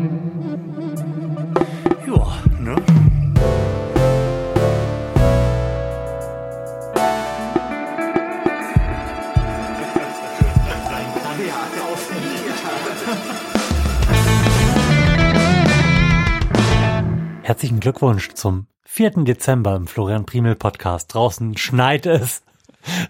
Ja, ne? Herzlichen Glückwunsch zum 4. Dezember im Florian Primel Podcast. Draußen schneit es.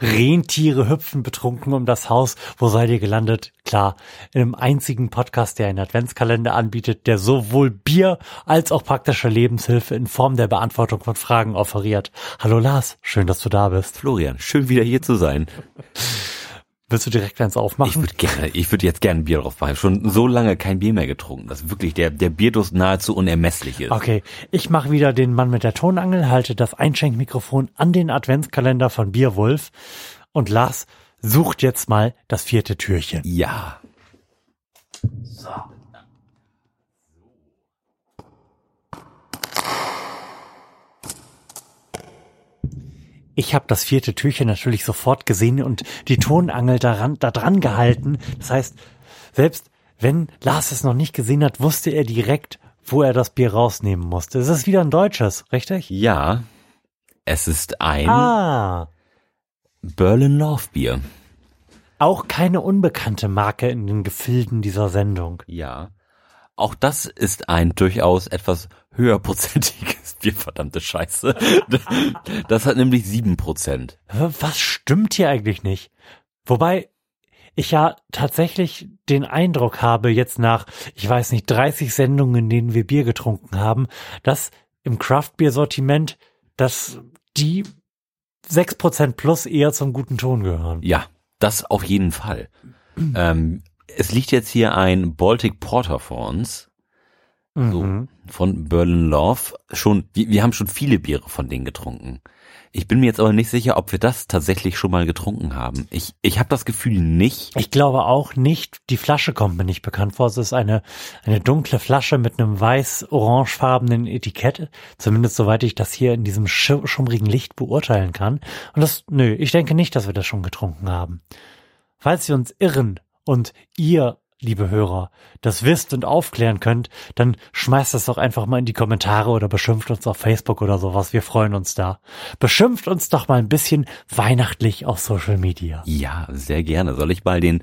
Rentiere hüpfen betrunken um das Haus. Wo seid ihr gelandet? Klar, in einem einzigen Podcast, der einen Adventskalender anbietet, der sowohl Bier als auch praktische Lebenshilfe in Form der Beantwortung von Fragen offeriert. Hallo Lars, schön, dass du da bist. Florian, schön wieder hier zu sein. Willst du direkt eins aufmachen? Ich würde gerne, ich würde jetzt gerne ein Bier drauf machen. Schon so lange kein Bier mehr getrunken, dass wirklich der, der Bierdurst nahezu unermesslich ist. Okay, ich mache wieder den Mann mit der Tonangel, halte das Einschenkmikrofon an den Adventskalender von Bierwolf und Lars sucht jetzt mal das vierte Türchen. Ja. So. Ich habe das vierte Türchen natürlich sofort gesehen und die Tonangel daran, da dran gehalten. Das heißt, selbst wenn Lars es noch nicht gesehen hat, wusste er direkt, wo er das Bier rausnehmen musste. Es ist wieder ein deutsches, richtig? Ja. Es ist ein Ah, Berlin Love Bier. auch keine unbekannte Marke in den Gefilden dieser Sendung. Ja. Auch das ist ein durchaus etwas höherprozentiges Bier, verdammte Scheiße. Das hat nämlich sieben Prozent. Was stimmt hier eigentlich nicht? Wobei ich ja tatsächlich den Eindruck habe, jetzt nach, ich weiß nicht, 30 Sendungen, in denen wir Bier getrunken haben, dass im Craft-Bier-Sortiment, dass die 6% plus eher zum guten Ton gehören. Ja, das auf jeden Fall. ähm, es liegt jetzt hier ein Baltic Porter vor uns. So, Mhm. von Berlin Love. Schon, wir, wir haben schon viele Biere von denen getrunken. Ich bin mir jetzt aber nicht sicher, ob wir das tatsächlich schon mal getrunken haben. Ich, ich habe das Gefühl nicht. Ich glaube auch nicht, die Flasche kommt mir nicht bekannt vor. Es ist eine, eine dunkle Flasche mit einem weiß-orangefarbenen Etikett. Zumindest soweit ich das hier in diesem schu- schummrigen Licht beurteilen kann. Und das, nö, ich denke nicht, dass wir das schon getrunken haben. Falls Sie uns irren und ihr, liebe Hörer, das wisst und aufklären könnt, dann schmeißt es doch einfach mal in die Kommentare oder beschimpft uns auf Facebook oder sowas. Wir freuen uns da. Beschimpft uns doch mal ein bisschen weihnachtlich auf Social Media. Ja, sehr gerne. Soll ich mal den,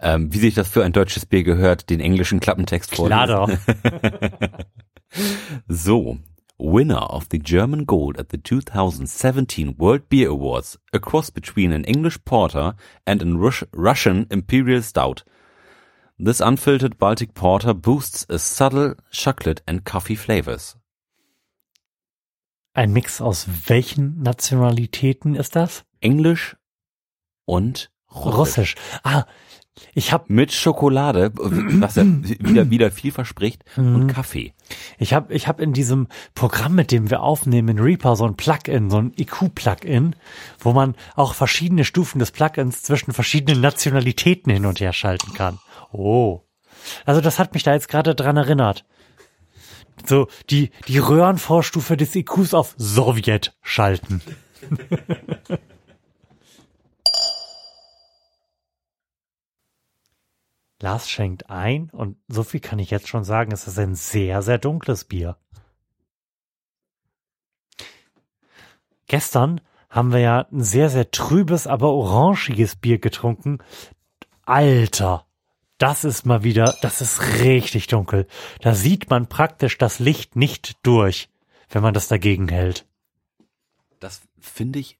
ähm, wie sich das für ein deutsches Bier gehört, den englischen Klappentext vorlesen? Klar doch. So, winner of the German Gold at the 2017 World Beer Awards, a cross between an English porter and a Rus Russian Imperial Stout. This unfiltered Baltic porter boosts a subtle chocolate and coffee flavors. Ein Mix aus welchen Nationalitäten ist das? Englisch und Russisch. Russisch. Ah, ich habe Mit Schokolade, was ja wieder, wieder viel verspricht, und Kaffee. ich hab, ich hab in diesem Programm, mit dem wir aufnehmen, in Reaper so ein Plugin, so ein IQ-Plugin, wo man auch verschiedene Stufen des Plugins zwischen verschiedenen Nationalitäten hin und her schalten kann. Oh. Also das hat mich da jetzt gerade dran erinnert. So, die, die Röhrenvorstufe des IQs auf Sowjet schalten. Lars schenkt ein und so viel kann ich jetzt schon sagen, es ist ein sehr, sehr dunkles Bier. Gestern haben wir ja ein sehr, sehr trübes, aber orangiges Bier getrunken. Alter, das ist mal wieder, das ist richtig dunkel. Da sieht man praktisch das Licht nicht durch, wenn man das dagegen hält. Das finde ich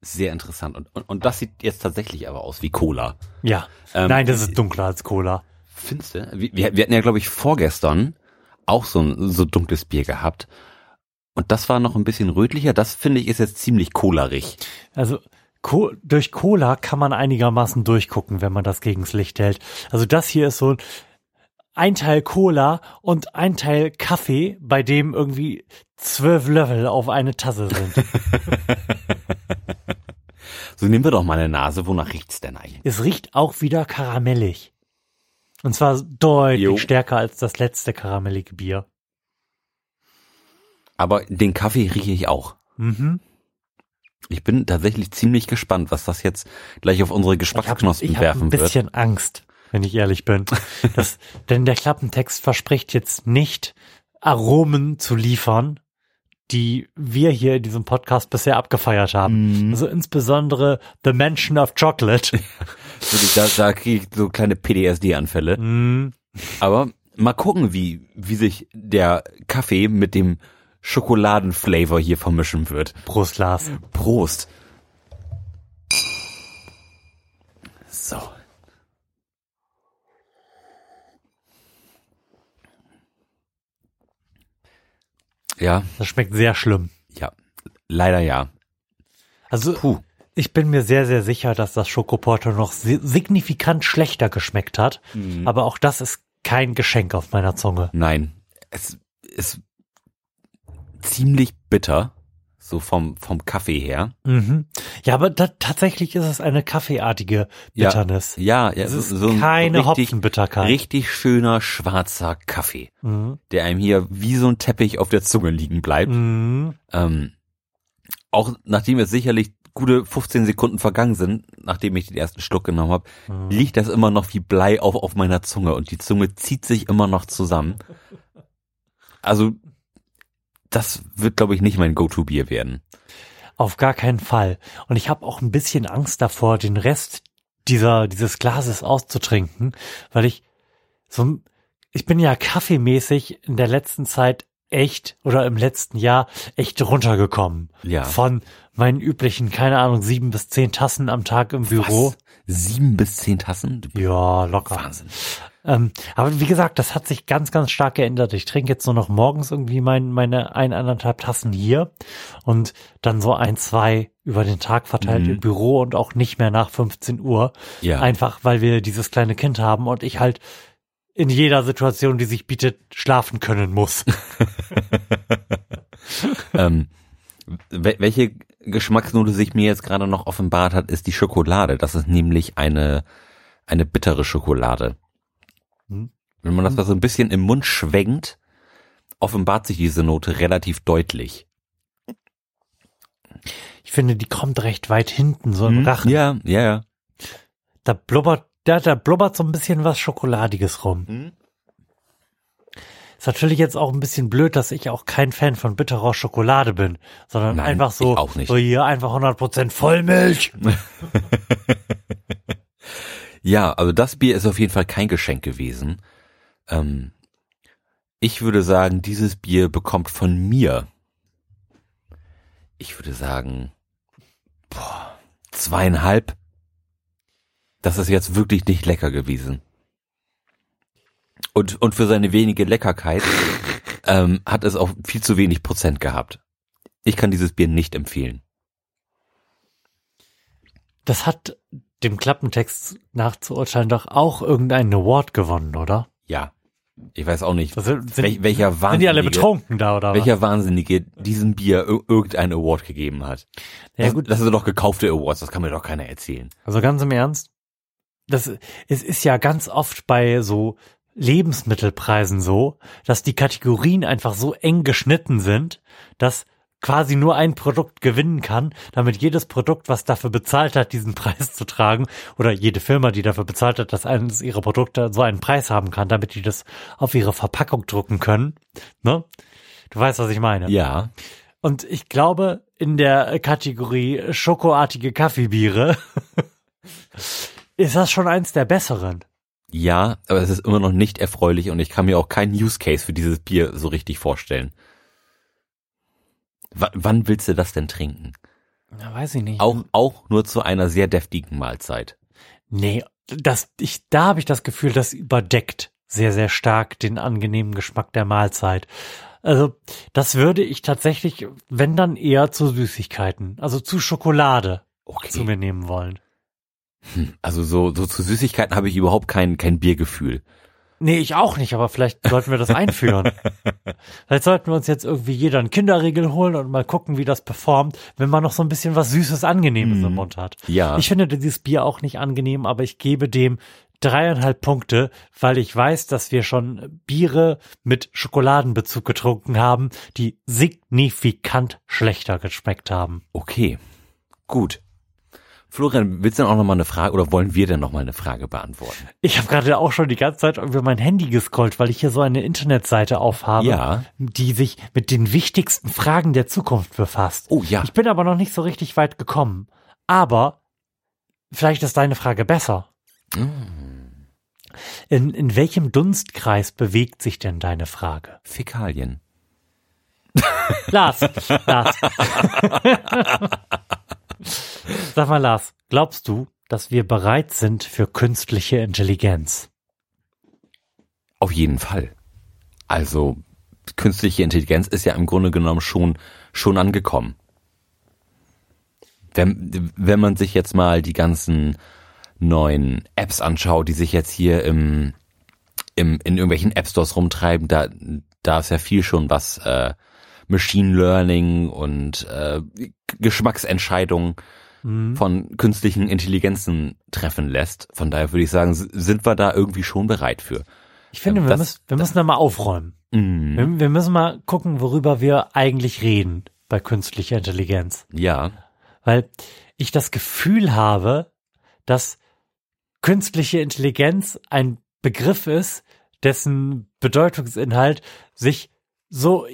sehr interessant. Und, und, und das sieht jetzt tatsächlich aber aus wie Cola. Ja. Ähm, Nein, das ist dunkler als Cola. Findest du? Wir, wir hatten ja, glaube ich, vorgestern auch so ein so dunkles Bier gehabt. Und das war noch ein bisschen rötlicher. Das finde ich ist jetzt ziemlich colarig. Also Co durch Cola kann man einigermaßen durchgucken, wenn man das gegens Licht hält. Also das hier ist so ein Teil Cola und ein Teil Kaffee, bei dem irgendwie zwölf Löffel auf eine Tasse sind. So nehmen wir doch mal eine Nase. Wonach riecht's denn eigentlich? es riecht auch wieder karamellig. Und zwar deutlich Jo. stärker als das letzte karamellige Bier. Aber den Kaffee rieche ich auch. Mhm. Ich bin tatsächlich ziemlich gespannt, was das jetzt gleich auf unsere Ich habe Geschmacksknospen ich hab werfen ein wird. bisschen Angst. wenn ich ehrlich bin. Das, denn der Klappentext verspricht jetzt nicht, Aromen zu liefern, die wir hier in diesem Podcast bisher abgefeiert haben. Mhm. Also insbesondere The Mention of Chocolate. Da, da kriege ich so kleine PTSD-Anfälle. Mm, Aber mal gucken, wie, wie sich der Kaffee mit dem Schokoladenflavor hier vermischen wird. Prost, Lars. Prost. So. Ja, Das schmeckt sehr schlimm. ja. Leider ja. Also Puh. ich bin mir sehr, sehr sicher, dass das Schokoporto noch si- signifikant schlechter geschmeckt hat. Mhm. Aber auch das ist kein Geschenk auf meiner Zunge. Nein. Es ist ziemlich bitter. So vom, vom Kaffee her. Mhm. Ja, aber da, tatsächlich ist es eine kaffeeartige Ja. Bitternis. Ja, ja Es ist so ein keine richtig, Hopfenbitterkeit. richtig schöner schwarzer Kaffee, Mhm. der einem hier wie so ein Teppich auf der Zunge liegen bleibt. Mhm. Ähm, auch nachdem jetzt sicherlich gute 15 Sekunden vergangen sind, nachdem ich den ersten Schluck genommen habe, Mhm. liegt das immer noch wie Blei auf, auf meiner Zunge und die Zunge zieht sich immer noch zusammen. Also das wird, glaube ich, nicht mein Go-To-Bier werden. Auf gar keinen Fall. Und ich habe auch ein bisschen Angst davor, den Rest dieser dieses Glases auszutrinken, weil ich so ich bin ja kaffeemäßig in der letzten Zeit echt oder im letzten Jahr echt runtergekommen. Ja. Von meinen üblichen, keine Ahnung, sieben bis zehn Tassen am Tag im Büro. Was? Sieben bis zehn Tassen? Ja, locker. Wahnsinn. Ähm, aber wie gesagt, das hat sich ganz, ganz stark geändert. Ich trinke jetzt nur noch morgens irgendwie mein, meine ein, anderthalb Tassen hier und dann so ein, zwei über den Tag verteilt Mhm. im Büro und auch nicht mehr nach 15 Uhr. Ja. Einfach, weil wir dieses kleine Kind haben und ich halt in jeder Situation, die sich bietet, schlafen können muss. ähm, wel- welche Geschmacksnote sich mir jetzt gerade noch offenbart hat, ist die Schokolade. Das ist nämlich eine, eine bittere Schokolade. Hm. Wenn man das da so ein bisschen im Mund schwenkt, offenbart sich diese Note relativ deutlich. Ich finde, die kommt recht weit hinten, so im Rachen. Hm? Ja, ja, ja. Da blubbert, da, da blubbert so ein bisschen was Schokoladiges rum. Hm? Ist natürlich jetzt auch ein bisschen blöd, dass ich auch kein Fan von bitterer Schokolade bin, sondern Nein, einfach so, so hier einfach 100% Vollmilch. Ja, also das Bier ist auf jeden Fall kein Geschenk gewesen. Ähm, ich würde sagen, dieses Bier bekommt von mir, ich würde sagen, boah, zweieinhalb. Das ist jetzt wirklich nicht lecker gewesen. Und, und für seine wenige Leckerkeit ähm, hat es auch viel zu wenig Prozent gehabt. Ich kann dieses Bier nicht empfehlen. Das hat dem Klappentext nachzuurteilen doch auch irgendeinen Award gewonnen, oder? Ja. Ich weiß auch nicht, Das sind, wel, welcher sind Wahnsinnige, die alle betrunken da, oder welcher Wahnsinnige diesem Bier ir- irgendeinen Award gegeben hat. Ja, das, gut. das sind doch gekaufte Awards, das kann mir doch keiner erzählen. was? Also ganz im Ernst, das, es ist ja ganz oft bei so Lebensmittelpreisen so, dass die Kategorien einfach so eng geschnitten sind, dass quasi nur ein Produkt gewinnen kann, damit jedes Produkt, was dafür bezahlt hat, diesen Preis zu tragen, oder jede Firma, die dafür bezahlt hat, dass eines ihrer Produkte so einen Preis haben kann, damit die das auf ihre Verpackung drucken können. Ne? Du weißt, was ich meine. Ja, Und ich glaube, in der Kategorie schokoartige Kaffeebiere ist das schon eins der besseren. ja, aber es ist immer noch nicht erfreulich und ich kann mir auch keinen Use Case für dieses Bier so richtig vorstellen. W wann willst du das denn trinken? Na, weiß ich nicht. Auch, auch nur zu einer sehr deftigen Mahlzeit. Nee, das, ich, da habe ich das Gefühl, das überdeckt sehr, sehr stark den angenehmen Geschmack der Mahlzeit. Also, das würde ich tatsächlich, wenn dann eher zu Süßigkeiten, also zu Schokolade Okay. zu mir nehmen wollen. Hm, Also so, so zu Süßigkeiten habe ich überhaupt kein, kein Biergefühl. Nee, ich auch nicht, aber vielleicht sollten wir das einführen. vielleicht sollten wir uns jetzt irgendwie jeder einen Kinderriegel holen und mal gucken, wie das performt, wenn man noch so ein bisschen was Süßes, Angenehmes im Mund hat. Ja. Ich finde dieses Bier auch nicht angenehm, aber ich gebe dem dreieinhalb Punkte, weil ich weiß, dass wir schon Biere mit Schokoladenbezug getrunken haben, die signifikant schlechter geschmeckt haben. Okay, gut. Florian, willst du denn auch noch mal eine Frage oder wollen wir denn noch mal eine Frage beantworten? Ich habe gerade auch schon die ganze Zeit über mein Handy gescrollt, weil ich hier so eine Internetseite aufhabe, Ja. die sich mit den wichtigsten Fragen der Zukunft befasst. Oh ja. Ich bin aber noch nicht so richtig weit gekommen. Aber vielleicht ist deine Frage besser. In, in welchem Dunstkreis bewegt sich denn deine Frage? Fäkalien. Lars, Lars. Sag mal, Lars, glaubst du, dass wir bereit sind für künstliche Intelligenz? Auf jeden Fall. Also künstliche Intelligenz ist ja im Grunde genommen schon schon angekommen. Wenn, wenn man sich jetzt mal die ganzen neuen Apps anschaut, die sich jetzt hier im, im in irgendwelchen App Stores rumtreiben, da da ist ja viel schon was äh, Machine Learning und äh, Geschmacksentscheidungen von künstlichen Intelligenzen treffen lässt. Von daher würde ich sagen, sind wir da irgendwie schon bereit für. Ich finde, wir, Das- müssen, wir müssen da mal aufräumen. Mhm. Wir, wir müssen mal gucken, worüber wir eigentlich reden bei künstlicher Intelligenz. Ja, Weil ich das Gefühl habe, dass künstliche Intelligenz ein Begriff ist, dessen Bedeutungsinhalt sich so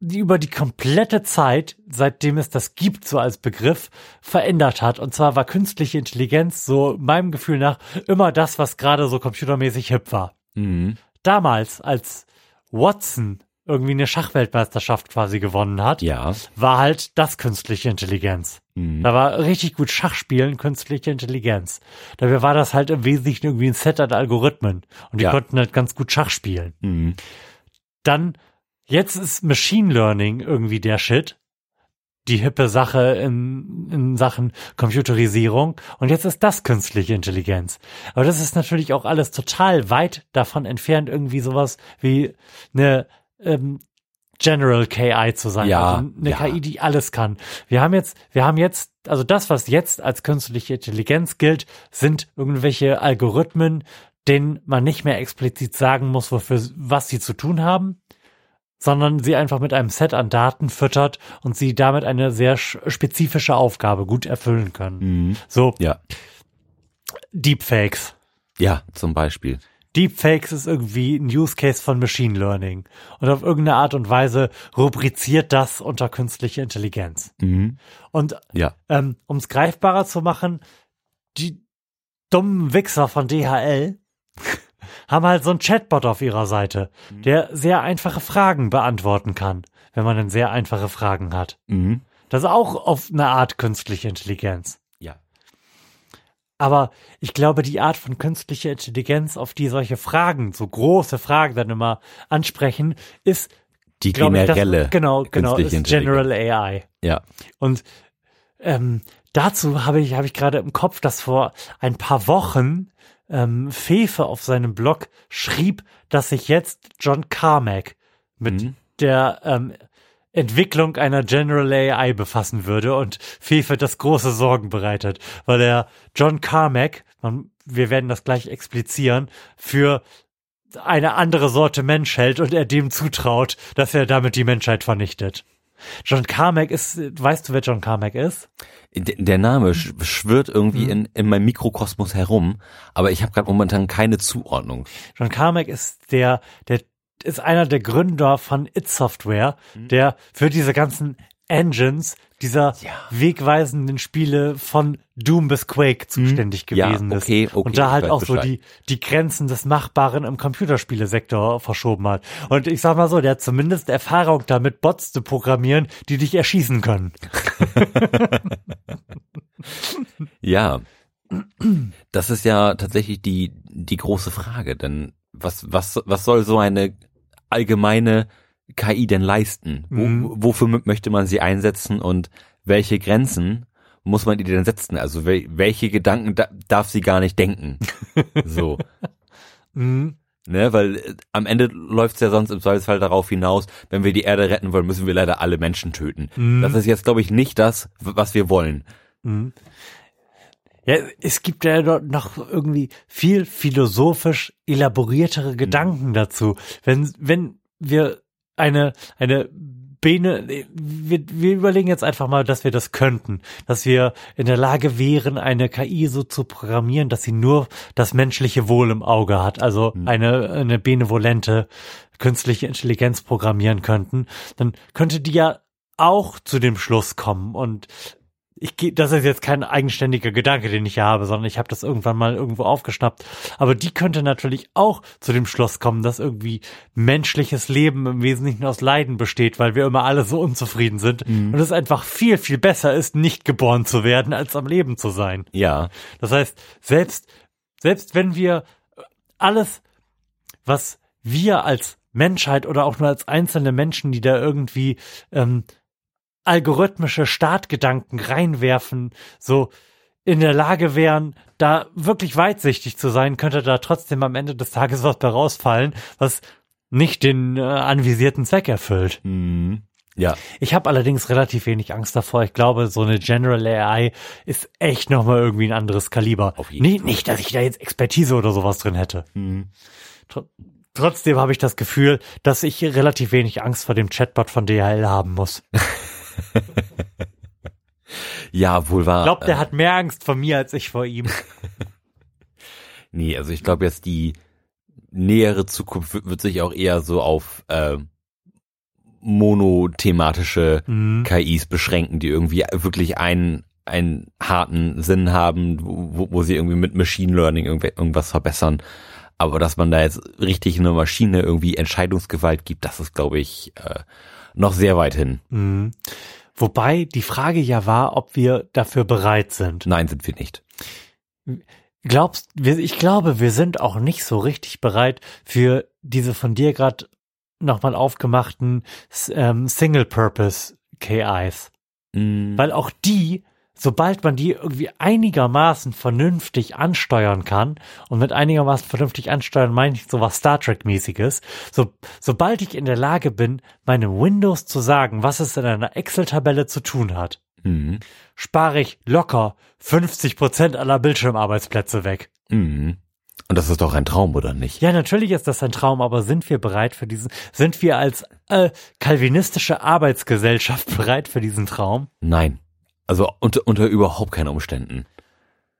die über die komplette Zeit, seitdem es das gibt, so als Begriff, verändert hat. Und zwar war künstliche Intelligenz so meinem Gefühl nach immer das, was gerade so computermäßig hip war. mhm. Damals, als Watson irgendwie eine Schachweltmeisterschaft quasi gewonnen hat, ja, war halt das künstliche Intelligenz. mhm. Da war richtig gut Schachspielen künstliche Intelligenz. Dabei war das halt im Wesentlichen irgendwie ein Set an Algorithmen. Und die Ja. konnten halt ganz gut Schach spielen. Mhm. Dann, jetzt ist Machine Learning irgendwie der Shit. Die hippe Sache in, in Sachen Computerisierung. Und jetzt ist das künstliche Intelligenz. Aber das ist natürlich auch alles total weit davon entfernt, irgendwie sowas wie eine ähm, General KI zu sein. Ja, also eine ja. KI, die alles kann. Wir haben jetzt, wir haben jetzt, also das, was jetzt als künstliche Intelligenz gilt, sind irgendwelche Algorithmen, denen man nicht mehr explizit sagen muss, wofür, was sie zu tun haben, sondern sie einfach mit einem Set an Daten füttert und sie damit eine sehr sch- spezifische Aufgabe gut erfüllen können. Mhm. So, Ja, Deepfakes. ja, zum Beispiel. Deepfakes ist irgendwie ein Use Case von Machine Learning und auf irgendeine Art und Weise rubriziert das unter künstliche Intelligenz. Mhm. Und Ja, ähm, um es greifbarer zu machen, die dummen Wichser von DHL haben halt so einen Chatbot auf ihrer Seite, der sehr einfache Fragen beantworten kann, wenn man denn sehr einfache Fragen hat. mhm. Das ist auch auf eine Art künstliche Intelligenz. ja, Aber ich glaube, die Art von künstlicher Intelligenz, auf die solche Fragen, so große Fragen dann immer ansprechen, ist die glaube ich, generelle. das, genau, genau, ist General. AI. Ja, Und ähm, dazu habe ich, habe ich gerade im Kopf, dass vor ein paar Wochen ähm, Fefe auf seinem Blog schrieb, dass sich jetzt John Carmack mit Mhm. der ähm, Entwicklung einer General AI befassen würde und Fefe das große Sorgen bereitet, weil er John Carmack, man, wir werden das gleich explizieren, für eine andere Sorte Mensch hält und er dem zutraut, dass er damit die Menschheit vernichtet. John Carmack ist, weißt du, wer John Carmack ist? Der Name sch schwirrt irgendwie in, in meinem Mikrokosmos herum, aber ich habe gerade momentan keine Zuordnung. John Carmack ist der, der ist einer der Gründer von It Software, der für diese ganzen Engines dieser Ja. wegweisenden Spiele von Doom bis Quake zuständig Ja, gewesen okay, ist. okay, und da halt auch so Bescheid. die, die Grenzen des Machbaren im Computerspielesektor verschoben hat. Und ich sag mal so, der hat zumindest Erfahrung damit, Bots zu programmieren, die dich erschießen können. Ja, das ist ja tatsächlich die die große Frage, denn was was was soll so eine allgemeine KI denn leisten? Wo, Mhm. Wofür möchte man sie einsetzen und welche Grenzen muss man ihr denn setzen? Also wel, welche Gedanken da, darf sie gar nicht denken? So. Mhm. Ne, weil äh, am Ende läuft's ja sonst im Zweifelsfall darauf hinaus, wenn wir die Erde retten wollen, müssen wir leider alle Menschen töten. Mhm. Das ist jetzt, glaube ich, nicht das, was wir wollen. Mhm. Ja, es gibt ja noch irgendwie viel philosophisch elaboriertere Gedanken dazu. Wenn, wenn wir eine, eine Bene, wir, wir überlegen jetzt einfach mal, dass wir das könnten, dass wir in der Lage wären, eine KI so zu programmieren, dass sie nur das menschliche Wohl im Auge hat, also Mhm. eine, eine benevolente künstliche Intelligenz programmieren könnten, dann könnte die ja auch zu dem Schluss kommen und ich gehe, das ist jetzt kein eigenständiger Gedanke, den ich hier habe, sondern ich habe das irgendwann mal irgendwo aufgeschnappt. Aber die könnte natürlich auch zu dem Schluss kommen, dass irgendwie menschliches Leben im Wesentlichen aus Leiden besteht, weil wir immer alle so unzufrieden sind und es einfach viel, viel besser ist, nicht geboren zu werden, als am Leben zu sein. Ja. Das heißt, selbst, selbst wenn wir alles, was wir als Menschheit oder auch nur als einzelne Menschen, die da irgendwie ähm, algorithmische Startgedanken reinwerfen, so in der Lage wären, da wirklich weitsichtig zu sein, könnte da trotzdem am Ende des Tages was bei rausfallen, was nicht den äh, anvisierten Zweck erfüllt. Mhm. Ja. Ich habe allerdings relativ wenig Angst davor. Ich glaube, so eine General AI ist echt nochmal irgendwie ein anderes Kaliber. Auf jeden Fall. nicht, dass ich da jetzt Expertise oder sowas drin hätte. Mhm. Tr trotzdem habe ich das Gefühl, dass ich relativ wenig Angst vor dem Chatbot von DHL haben muss. Ja, wohl wahr. Ich glaube, der hat mehr Angst vor mir als ich vor ihm. Nee, also ich glaube jetzt die nähere Zukunft wird, wird sich auch eher so auf äh, monothematische Mhm. KIs beschränken, die irgendwie wirklich einen einen harten Sinn haben, wo, wo sie irgendwie mit Machine Learning irgendw irgendwas verbessern. Aber dass man da jetzt richtig einer Maschine irgendwie Entscheidungsgewalt gibt, das ist, glaube ich, äh, noch sehr weit hin. Mhm. Wobei die Frage ja war, ob wir dafür bereit sind. Nein, sind wir nicht. Glaubst, ich glaube, wir sind auch nicht so richtig bereit für diese von dir gerade nochmal aufgemachten ähm, Single-Purpose KIs. Mm, Weil auch die, sobald man die irgendwie einigermaßen vernünftig ansteuern kann, und mit einigermaßen vernünftig ansteuern meine ich sowas Star Trek-mäßiges, so, sobald ich in der Lage bin, meinem Windows zu sagen, was es in einer Excel-Tabelle zu tun hat, mm, spare ich locker 50 Prozent aller Bildschirmarbeitsplätze weg. mm. Und das ist doch ein Traum, oder nicht? Ja, natürlich ist das ein Traum, aber sind wir bereit für diesen, sind wir als äh, kalvinistische Arbeitsgesellschaft bereit für diesen Traum? Nein. Also unter, unter überhaupt keinen Umständen.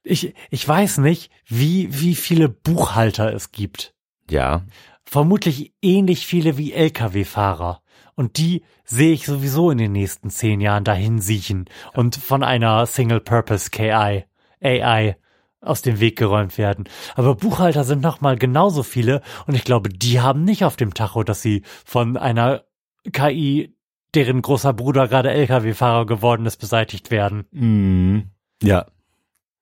Ich, ich weiß nicht, wie, wie viele Buchhalter es gibt. Ja. Vermutlich ähnlich viele wie Lkw-Fahrer. Und die sehe ich sowieso in den nächsten zehn Jahren dahin siechen und von einer Single-Purpose KI, AI aus dem Weg geräumt werden. Aber Buchhalter sind nochmal genauso viele und ich glaube, die haben nicht auf dem Tacho, dass sie von einer KI, deren großer Bruder gerade Lkw-Fahrer geworden ist, beseitigt werden. Mm. Ja.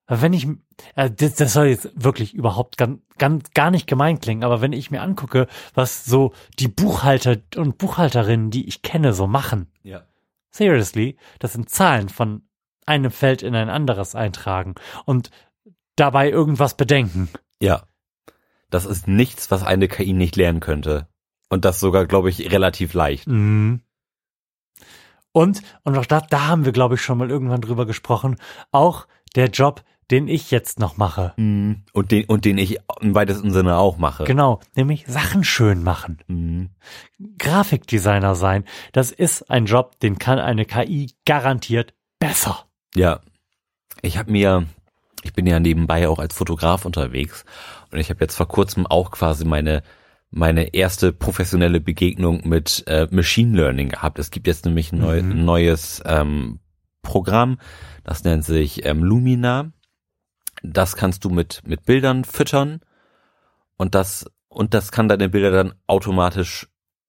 Aber wenn ich, äh, das, das soll jetzt wirklich überhaupt ganz, ganz, gar nicht gemein klingen, aber wenn ich mir angucke, was so die Buchhalter und Buchhalterinnen, die ich kenne, so machen, Ja. seriously, das sind Zahlen von einem Feld in ein anderes eintragen und dabei irgendwas bedenken. Ja. Das ist nichts, was eine KI nicht lernen könnte. Und das sogar, glaube ich, relativ leicht. Mhm. Und, und auch da, da haben wir, glaube ich, schon mal irgendwann drüber gesprochen, auch der Job, den ich jetzt noch mache. Mhm. Und den, und den ich im weitesten Sinne auch mache. Genau, nämlich Sachen schön machen. Mhm. Grafikdesigner sein, das ist ein Job, den kann eine KI garantiert besser. Ja. Ich habe mir, ich bin ja nebenbei auch als Fotograf unterwegs und ich habe jetzt vor kurzem auch quasi meine meine erste professionelle Begegnung mit äh, Machine Learning gehabt. Es gibt jetzt nämlich ein neu, Mhm. neues ähm, Programm, das nennt sich ähm, Lumina. Das kannst du mit mit Bildern füttern und das und das kann deine Bilder dann automatisch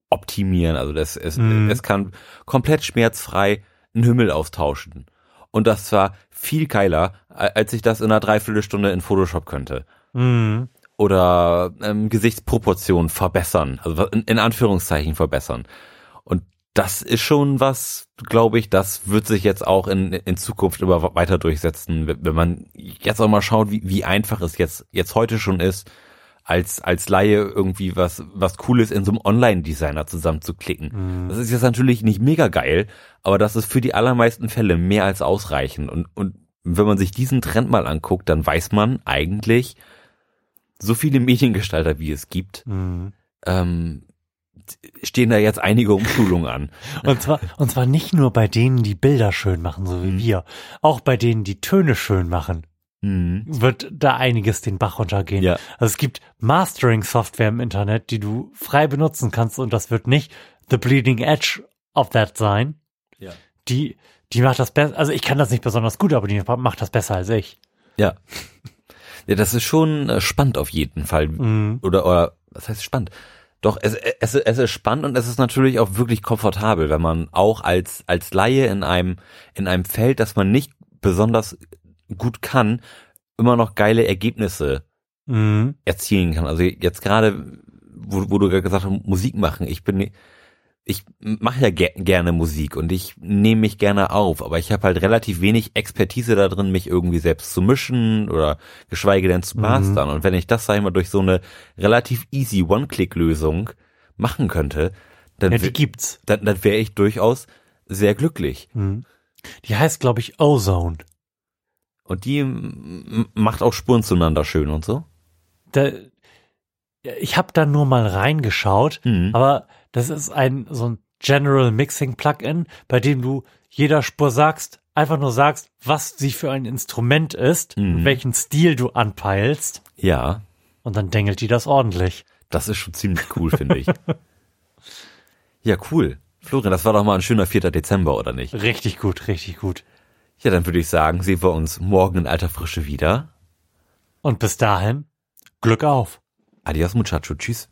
optimieren. Also das es, Mhm. es kann komplett schmerzfrei einen Himmel austauschen. Und das war viel geiler, als ich das in einer Dreiviertelstunde in Photoshop könnte. Mhm. Oder ähm, Gesichtsproportionen verbessern, also in, in Anführungszeichen verbessern. Und das ist schon was, glaube ich, das wird sich jetzt auch in, in Zukunft immer weiter durchsetzen, wenn man jetzt auch mal schaut, wie, wie einfach es jetzt, jetzt heute schon ist, als, als Laie irgendwie was, was Cooles in so einem Online-Designer zusammenzuklicken. Das ist jetzt natürlich nicht mega geil, aber das ist für die allermeisten Fälle mehr als ausreichend. Und, und wenn man sich diesen Trend mal anguckt, dann weiß man eigentlich, so viele Mediengestalter, wie es gibt, Mhm. ähm, stehen da jetzt einige Umschulungen an. Und zwar, und zwar nicht nur bei denen, die Bilder schön machen, so wie Mhm. wir, auch bei denen, die Töne schön machen, Mhm. wird da einiges den Bach runtergehen. Ja. Also es gibt Mastering-Software im Internet, die du frei benutzen kannst und das wird nicht the bleeding edge of that sein. Ja. Die, die macht das besser, also ich kann das nicht besonders gut, aber die macht das besser als ich. Ja. Ja, das ist schon äh, spannend auf jeden Fall. Mhm. Oder, oder, was heißt spannend? Doch, es, es, es ist spannend und es ist natürlich auch wirklich komfortabel, wenn man auch als, als Laie in einem, in einem Feld, das man nicht besonders gut kann, immer noch geile Ergebnisse Mhm. erzielen kann. Also jetzt gerade, wo, wo du gesagt hast, Musik machen. Ich bin, ich mache ja ger gerne Musik und ich nehme mich gerne auf, aber ich habe halt relativ wenig Expertise da drin, mich irgendwie selbst zu mischen oder geschweige denn zu mastern. Und wenn ich das, sag ich mal, durch so eine relativ easy One-Click-Lösung machen könnte, dann, Ja, die gibt's. dann, dann wäre ich durchaus sehr glücklich. Mhm. Die heißt, glaube ich, Ozone. Und die macht auch Spuren zueinander schön und so. Da, ich habe da nur mal reingeschaut, Mhm. aber das ist ein so ein General Mixing Plugin, bei dem du jeder Spur sagst, einfach nur sagst, was sie für ein Instrument ist, Mhm. und welchen Stil du anpeilst, Ja, und dann dengelt die das ordentlich. Das ist schon ziemlich cool, finde ich. Ja, cool. Florian, das war doch mal ein schöner 4. Dezember, oder nicht? Richtig gut, richtig gut. Ja, dann würde ich sagen, sehen wir uns morgen in alter Frische wieder. Und bis dahin, Glück auf. Adios, muchacho. Tschüss.